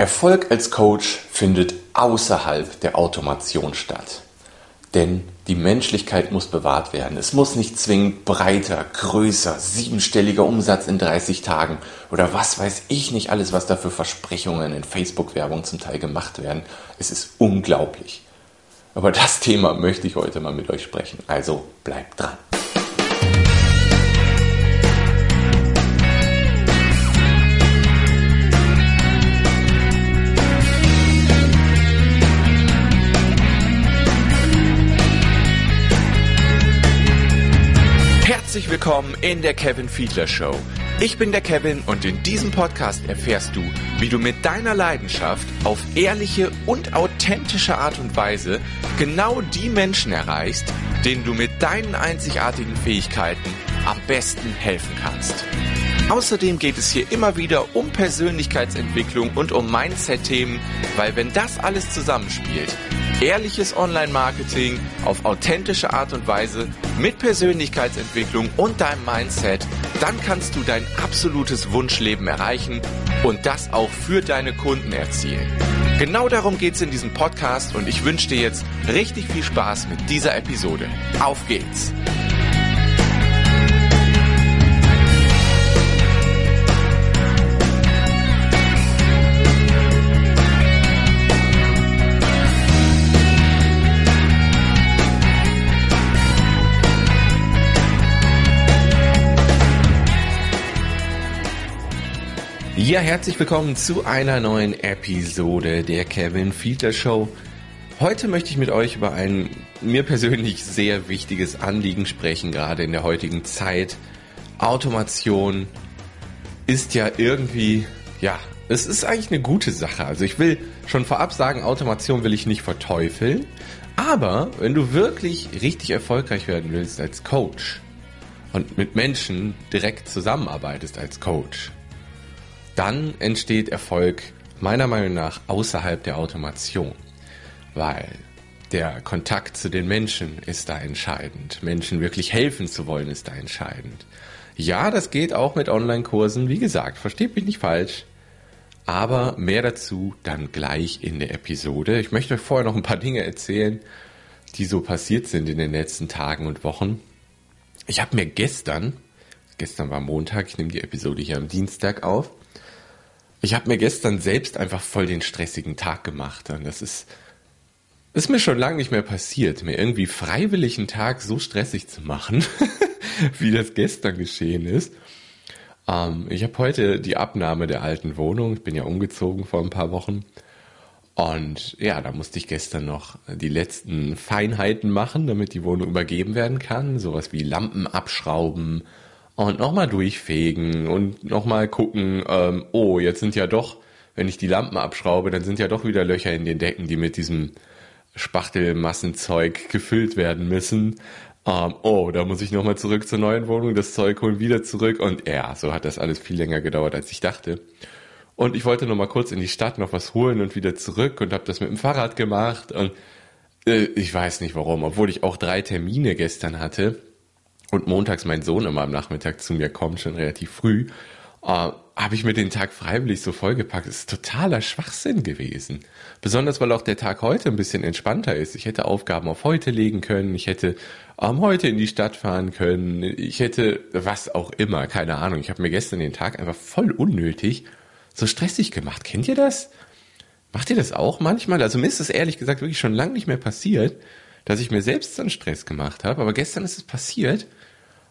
Erfolg als Coach findet außerhalb der Automation statt. Denn die Menschlichkeit muss bewahrt werden. Es muss nicht zwingend breiter, größer, siebenstelliger Umsatz in 30 Tagen oder was weiß ich nicht alles, was da für Versprechungen in Facebook-Werbung zum Teil gemacht werden. Es ist unglaublich. Aber das Thema möchte ich heute mal mit euch sprechen. Also bleibt dran. Willkommen in der Kevin Fiedler Show. Ich bin der Kevin und in diesem Podcast erfährst du, wie du mit deiner Leidenschaft auf ehrliche und authentische Art und Weise genau die Menschen erreichst, denen du mit deinen einzigartigen Fähigkeiten am besten helfen kannst. Außerdem geht es hier immer wieder um Persönlichkeitsentwicklung und um Mindset-Themen, weil wenn das alles zusammenspielt, Ehrliches Online-Marketing auf authentische Art und Weise mit Persönlichkeitsentwicklung und deinem Mindset, dann kannst du dein absolutes Wunschleben erreichen und das auch für deine Kunden erzielen. Genau darum geht es in diesem Podcast und ich wünsche dir jetzt richtig viel Spaß mit dieser Episode. Auf geht's! Ja, herzlich willkommen zu einer neuen Episode der Kevin Fiedler Show. Heute möchte ich mit euch über ein mir persönlich sehr wichtiges Anliegen sprechen, gerade in der heutigen Zeit. Automation ist ja irgendwie, ja, es ist eigentlich eine gute Sache. Also ich will schon vorab sagen, Automation will ich nicht verteufeln. Aber wenn du wirklich richtig erfolgreich werden willst als Coach und mit Menschen direkt zusammenarbeitest als Coach, dann entsteht Erfolg meiner Meinung nach außerhalb der Automation, weil der Kontakt zu den Menschen ist da entscheidend. Menschen wirklich helfen zu wollen ist da entscheidend. Ja, das geht auch mit Online-Kursen. Wie gesagt, versteht mich nicht falsch. Aber mehr dazu dann gleich in der Episode. Ich möchte euch vorher noch ein paar Dinge erzählen, die so passiert sind in den letzten Tagen und Wochen. Ich habe mir gestern, gestern war Montag, ich nehme die Episode hier am Dienstag auf, ich habe mir gestern selbst einfach voll den stressigen Tag gemacht. Und das ist, ist mir schon lange nicht mehr passiert, mir irgendwie freiwillig einen Tag so stressig zu machen, wie das gestern geschehen ist. Ähm, ich habe heute die Abnahme der alten Wohnung. Ich bin ja umgezogen vor ein paar Wochen. Und ja, da musste ich gestern noch die letzten Feinheiten machen, damit die Wohnung übergeben werden kann. Sowas wie Lampen abschrauben, und nochmal durchfegen und nochmal gucken, ähm, oh, jetzt sind ja doch, wenn ich die Lampen abschraube, dann sind ja doch wieder Löcher in den Decken, die mit diesem Spachtelmassenzeug gefüllt werden müssen. Ähm, oh, da muss ich nochmal zurück zur neuen Wohnung, das Zeug holen, wieder zurück und ja, so hat das alles viel länger gedauert, als ich dachte. Und ich wollte nochmal kurz in die Stadt noch was holen und wieder zurück und habe das mit dem Fahrrad gemacht und äh, ich weiß nicht warum, obwohl ich auch drei Termine gestern hatte und montags mein Sohn immer am Nachmittag zu mir kommt, schon relativ früh, äh, habe ich mir den Tag freiwillig so vollgepackt. Das ist totaler Schwachsinn gewesen. Besonders weil auch der Tag heute ein bisschen entspannter ist. Ich hätte Aufgaben auf heute legen können, ich hätte ähm, heute in die Stadt fahren können, ich hätte was auch immer, keine Ahnung. Ich habe mir gestern den Tag einfach voll unnötig so stressig gemacht. Kennt ihr das? Macht ihr das auch manchmal? Also mir ist es ehrlich gesagt wirklich schon lange nicht mehr passiert, dass ich mir selbst so einen Stress gemacht habe. Aber gestern ist es passiert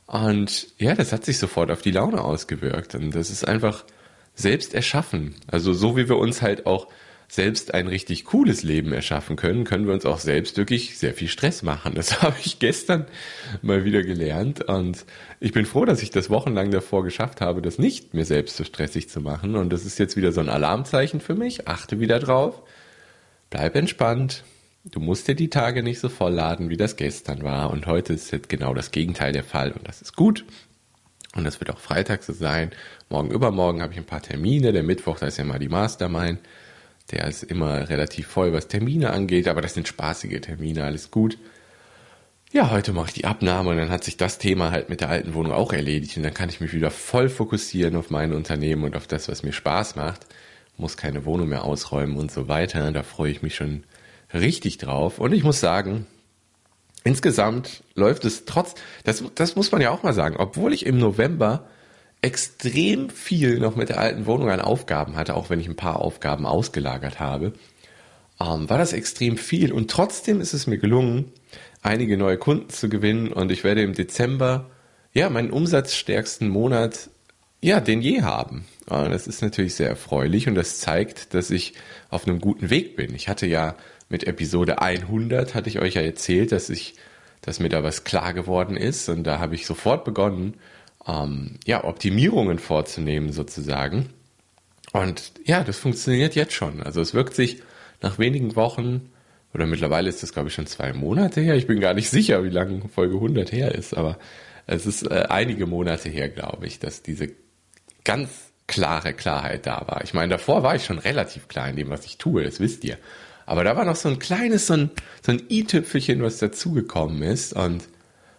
und ja, das hat sich sofort auf die Laune ausgewirkt. Und das ist einfach selbst erschaffen. Also so wie wir uns halt auch selbst ein richtig cooles Leben erschaffen können, können wir uns auch selbst wirklich sehr viel Stress machen. Das habe ich gestern mal wieder gelernt und ich bin froh, dass ich das wochenlang davor geschafft habe, das nicht mir selbst so stressig zu machen und das ist jetzt wieder so ein Alarmzeichen für mich. Achte wieder drauf. Bleib entspannt. Du musst dir die Tage nicht so voll laden, wie das gestern war. Und heute ist jetzt genau das Gegenteil der Fall. Und das ist gut. Und das wird auch Freitag so sein. Morgen übermorgen habe ich ein paar Termine. Der Mittwoch, da ist ja mal die Mastermind. Der ist immer relativ voll, was Termine angeht. Aber das sind spaßige Termine, alles gut. Ja, heute mache ich die Abnahme und dann hat sich das Thema halt mit der alten Wohnung auch erledigt. Und dann kann ich mich wieder voll fokussieren auf mein Unternehmen und auf das, was mir Spaß macht. muss keine Wohnung mehr ausräumen und so weiter. Da freue ich mich schon richtig drauf. Und ich muss sagen, insgesamt läuft es trotz, das, das muss man ja auch mal sagen, obwohl ich im November extrem viel noch mit der alten Wohnung an Aufgaben hatte, auch wenn ich ein paar Aufgaben ausgelagert habe, ähm, war das extrem viel. Und trotzdem ist es mir gelungen, einige neue Kunden zu gewinnen und ich werde im Dezember ja meinen umsatzstärksten Monat ja den je haben. Das ist natürlich sehr erfreulich und das zeigt, dass ich auf einem guten Weg bin. Ich hatte ja mit Episode 100 hatte ich euch ja erzählt, dass ich, dass mir da was klar geworden ist und da habe ich sofort begonnen, ähm, ja Optimierungen vorzunehmen sozusagen. Und ja, das funktioniert jetzt schon. Also es wirkt sich nach wenigen Wochen oder mittlerweile ist das glaube ich schon zwei Monate her. Ich bin gar nicht sicher, wie lange Folge 100 her ist, aber es ist äh, einige Monate her, glaube ich, dass diese ganz klare Klarheit da war. Ich meine, davor war ich schon relativ klar in dem, was ich tue, das wisst ihr. Aber da war noch so ein kleines, so ein, so ein i-Tüpfelchen, was dazugekommen ist. Und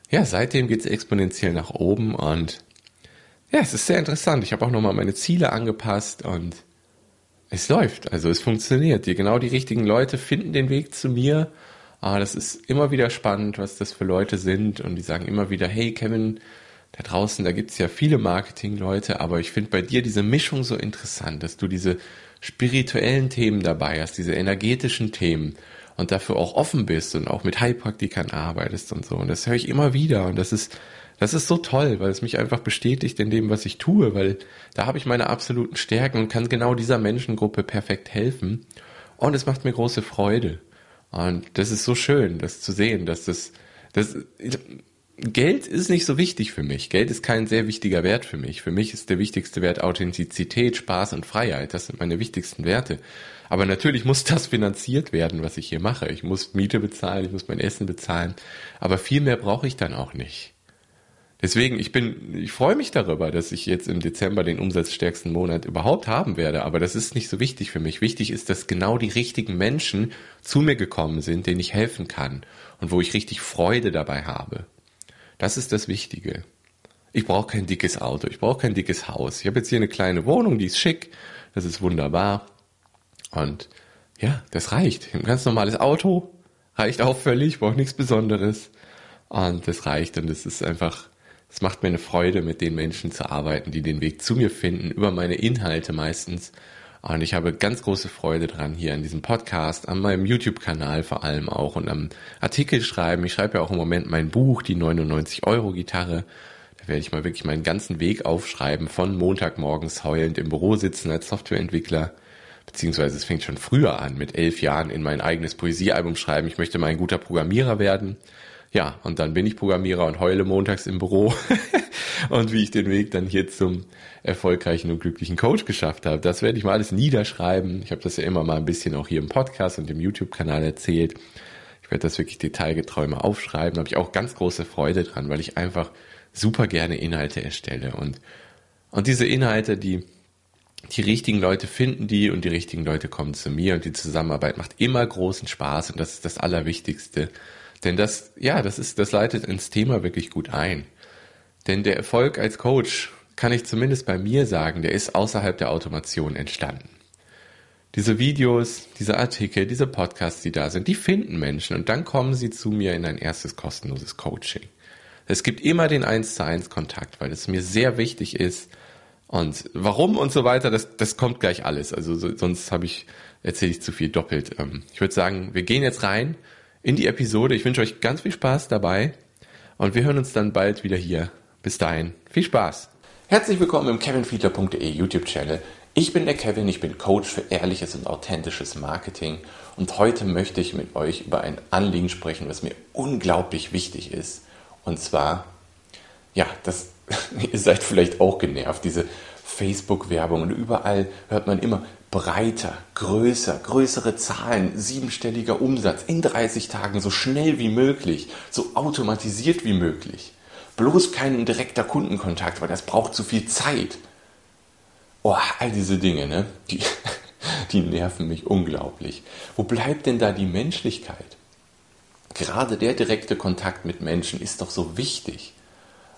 ja, seitdem geht es exponentiell nach oben. Und ja, es ist sehr interessant. Ich habe auch nochmal meine Ziele angepasst und es läuft. Also es funktioniert. Die, genau die richtigen Leute finden den Weg zu mir. Ah, das ist immer wieder spannend, was das für Leute sind. Und die sagen immer wieder, hey Kevin, da draußen, da gibt's ja viele Marketingleute, aber ich finde bei dir diese Mischung so interessant, dass du diese spirituellen Themen dabei hast, diese energetischen Themen und dafür auch offen bist und auch mit Heilpraktikern arbeitest und so. Und das höre ich immer wieder und das ist, das ist so toll, weil es mich einfach bestätigt in dem, was ich tue, weil da habe ich meine absoluten Stärken und kann genau dieser Menschengruppe perfekt helfen. Und es macht mir große Freude. Und das ist so schön, das zu sehen, dass das, das, Geld ist nicht so wichtig für mich. Geld ist kein sehr wichtiger Wert für mich. Für mich ist der wichtigste Wert Authentizität, Spaß und Freiheit. Das sind meine wichtigsten Werte. Aber natürlich muss das finanziert werden, was ich hier mache. Ich muss Miete bezahlen, ich muss mein Essen bezahlen. Aber viel mehr brauche ich dann auch nicht. Deswegen, ich bin, ich freue mich darüber, dass ich jetzt im Dezember den umsatzstärksten Monat überhaupt haben werde. Aber das ist nicht so wichtig für mich. Wichtig ist, dass genau die richtigen Menschen zu mir gekommen sind, denen ich helfen kann und wo ich richtig Freude dabei habe. Das ist das Wichtige. Ich brauche kein dickes Auto, ich brauche kein dickes Haus. Ich habe jetzt hier eine kleine Wohnung, die ist schick, das ist wunderbar. Und ja, das reicht. Ein ganz normales Auto reicht auch völlig, brauche nichts Besonderes. Und das reicht und es ist einfach, es macht mir eine Freude, mit den Menschen zu arbeiten, die den Weg zu mir finden, über meine Inhalte meistens. Und ich habe ganz große Freude dran hier an diesem Podcast, an meinem YouTube-Kanal vor allem auch und am Artikel schreiben. Ich schreibe ja auch im Moment mein Buch, die 99 Euro Gitarre. Da werde ich mal wirklich meinen ganzen Weg aufschreiben, von Montagmorgens heulend im Büro sitzen als Softwareentwickler. Beziehungsweise es fängt schon früher an, mit elf Jahren in mein eigenes Poesiealbum schreiben. Ich möchte mal ein guter Programmierer werden. Ja, und dann bin ich Programmierer und heule montags im Büro. und wie ich den Weg dann hier zum erfolgreichen und glücklichen Coach geschafft habe, das werde ich mal alles niederschreiben. Ich habe das ja immer mal ein bisschen auch hier im Podcast und im YouTube-Kanal erzählt. Ich werde das wirklich detailgetreu mal aufschreiben. Da habe ich auch ganz große Freude dran, weil ich einfach super gerne Inhalte erstelle. Und, und diese Inhalte, die, die richtigen Leute finden die und die richtigen Leute kommen zu mir und die Zusammenarbeit macht immer großen Spaß und das ist das Allerwichtigste. Denn das, ja, das ist, das leitet ins Thema wirklich gut ein. Denn der Erfolg als Coach, kann ich zumindest bei mir sagen, der ist außerhalb der Automation entstanden. Diese Videos, diese Artikel, diese Podcasts, die da sind, die finden Menschen und dann kommen sie zu mir in ein erstes kostenloses Coaching. Es gibt immer den 1 zu 1 Kontakt, weil es mir sehr wichtig ist. Und warum und so weiter, das, das kommt gleich alles. Also sonst habe ich, erzähle ich zu viel doppelt. Ähm, ich würde sagen, wir gehen jetzt rein in die Episode. Ich wünsche euch ganz viel Spaß dabei und wir hören uns dann bald wieder hier. Bis dahin, viel Spaß. Herzlich willkommen im kevinfiedler.de YouTube-Channel. Ich bin der Kevin, ich bin Coach für ehrliches und authentisches Marketing und heute möchte ich mit euch über ein Anliegen sprechen, was mir unglaublich wichtig ist. Und zwar, ja, das, ihr seid vielleicht auch genervt, diese Facebook-Werbung und überall hört man immer, breiter, größer, größere Zahlen, siebenstelliger Umsatz in 30 Tagen, so schnell wie möglich, so automatisiert wie möglich. Bloß kein direkter Kundenkontakt, weil das braucht zu viel Zeit. Oh, all diese Dinge, ne? Die, die nerven mich unglaublich. Wo bleibt denn da die Menschlichkeit? Gerade der direkte Kontakt mit Menschen ist doch so wichtig.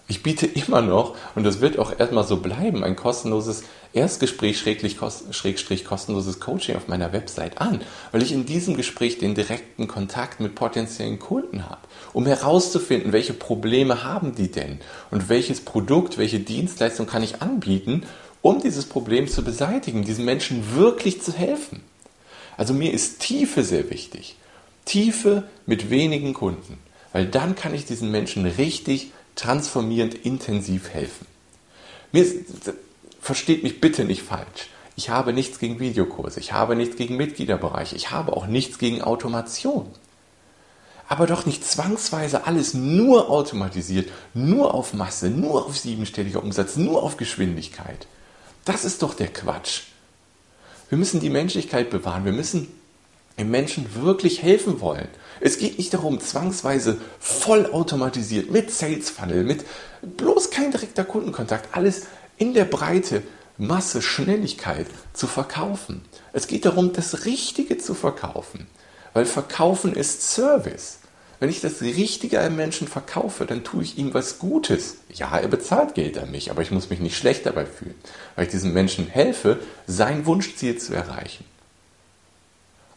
Ich biete immer noch, und das wird auch erstmal so bleiben, ein kostenloses Erstgespräch, Schrägstrich kostenloses Coaching auf meiner Website an, weil ich in diesem Gespräch den direkten Kontakt mit potenziellen Kunden habe, um herauszufinden, welche Probleme haben die denn und welches Produkt, welche Dienstleistung kann ich anbieten, um dieses Problem zu beseitigen, diesen Menschen wirklich zu helfen. Also mir ist Tiefe sehr wichtig. Tiefe mit wenigen Kunden, weil dann kann ich diesen Menschen richtig transformierend intensiv helfen. Mir ist, versteht mich bitte nicht falsch. Ich habe nichts gegen Videokurse, ich habe nichts gegen Mitgliederbereiche, ich habe auch nichts gegen Automation. Aber doch nicht zwangsweise alles nur automatisiert, nur auf Masse, nur auf siebenstelliger Umsatz, nur auf Geschwindigkeit. Das ist doch der Quatsch. Wir müssen die Menschlichkeit bewahren, wir müssen dem Menschen wirklich helfen wollen. Es geht nicht darum, zwangsweise vollautomatisiert mit Sales Funnel, mit bloß kein direkter Kundenkontakt, alles in der Breite, Masse, Schnelligkeit zu verkaufen. Es geht darum, das Richtige zu verkaufen, weil Verkaufen ist Service. Wenn ich das Richtige einem Menschen verkaufe, dann tue ich ihm was Gutes. Ja, er bezahlt Geld an mich, aber ich muss mich nicht schlecht dabei fühlen, weil ich diesem Menschen helfe, sein Wunschziel zu erreichen.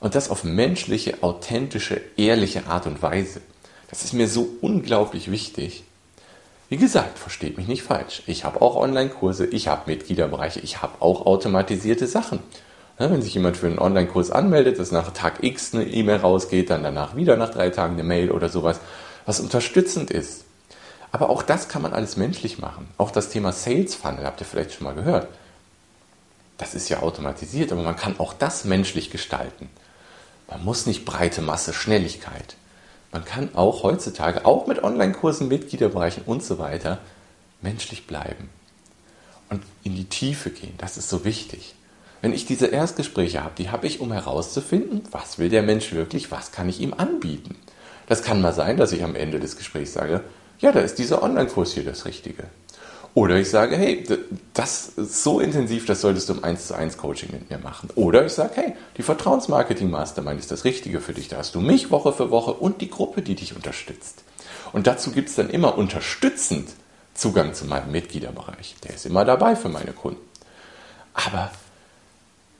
Und das auf menschliche, authentische, ehrliche Art und Weise. Das ist mir so unglaublich wichtig. Wie gesagt, versteht mich nicht falsch. Ich habe auch Online-Kurse, ich habe Mitgliederbereiche, ich habe auch automatisierte Sachen. wenn sich jemand für einen Online-Kurs anmeldet, dass nach Tag X eine E-Mail rausgeht, dann danach wieder nach drei Tagen eine Mail oder sowas, was unterstützend ist. Aber auch das kann man alles menschlich machen. Auch das Thema Sales Funnel habt ihr vielleicht schon mal gehört. Das ist ja automatisiert, aber man kann auch das menschlich gestalten. Man muss nicht breite Masse, Schnelligkeit. Man kann auch heutzutage, auch mit Online-Kursen, Mitgliederbereichen und so weiter, menschlich bleiben und in die Tiefe gehen. Das ist so wichtig. Wenn ich diese Erstgespräche habe, die habe ich, um herauszufinden, was will der Mensch wirklich, was kann ich ihm anbieten. Das kann mal sein, dass ich am Ende des Gesprächs sage, ja, da ist dieser Online-Kurs hier das Richtige. Oder ich sage, hey, das ist so intensiv, das solltest du im 1 zu 1 Coaching mit mir machen. Oder ich sage, hey, die Vertrauensmarketing Mastermind ist das Richtige für dich. Da hast du mich Woche für Woche und die Gruppe, die dich unterstützt. Und dazu gibt es dann immer unterstützend Zugang zu meinem Mitgliederbereich. Der ist immer dabei für meine Kunden. Aber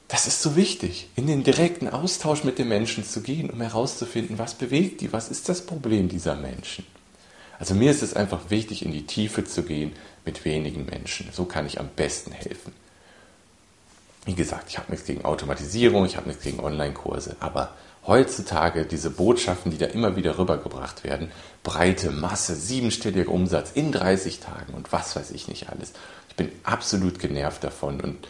das ist so wichtig, in den direkten Austausch mit den Menschen zu gehen, um herauszufinden, was bewegt die, was ist das Problem dieser Menschen. Also mir ist es einfach wichtig, in die Tiefe zu gehen mit wenigen Menschen. So kann ich am besten helfen. Wie gesagt, ich habe nichts gegen Automatisierung, ich habe nichts gegen Online-Kurse, aber heutzutage diese Botschaften, die da immer wieder rübergebracht werden, breite Masse, siebenstelliger Umsatz in 30 Tagen und was weiß ich nicht alles. Ich bin absolut genervt davon und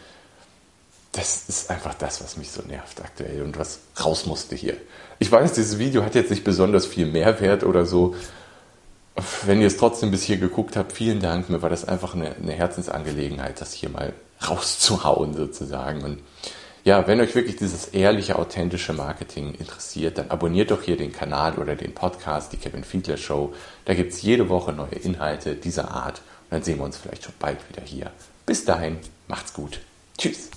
das ist einfach das, was mich so nervt aktuell und was raus musste hier. Ich weiß, dieses Video hat jetzt nicht besonders viel Mehrwert oder so, wenn ihr es trotzdem bis hier geguckt habt, vielen Dank. Mir war das einfach eine, eine Herzensangelegenheit, das hier mal rauszuhauen sozusagen. Und ja, wenn euch wirklich dieses ehrliche, authentische Marketing interessiert, dann abonniert doch hier den Kanal oder den Podcast, die Kevin Fiedler Show. Da gibt es jede Woche neue Inhalte dieser Art. Und dann sehen wir uns vielleicht schon bald wieder hier. Bis dahin, macht's gut. Tschüss.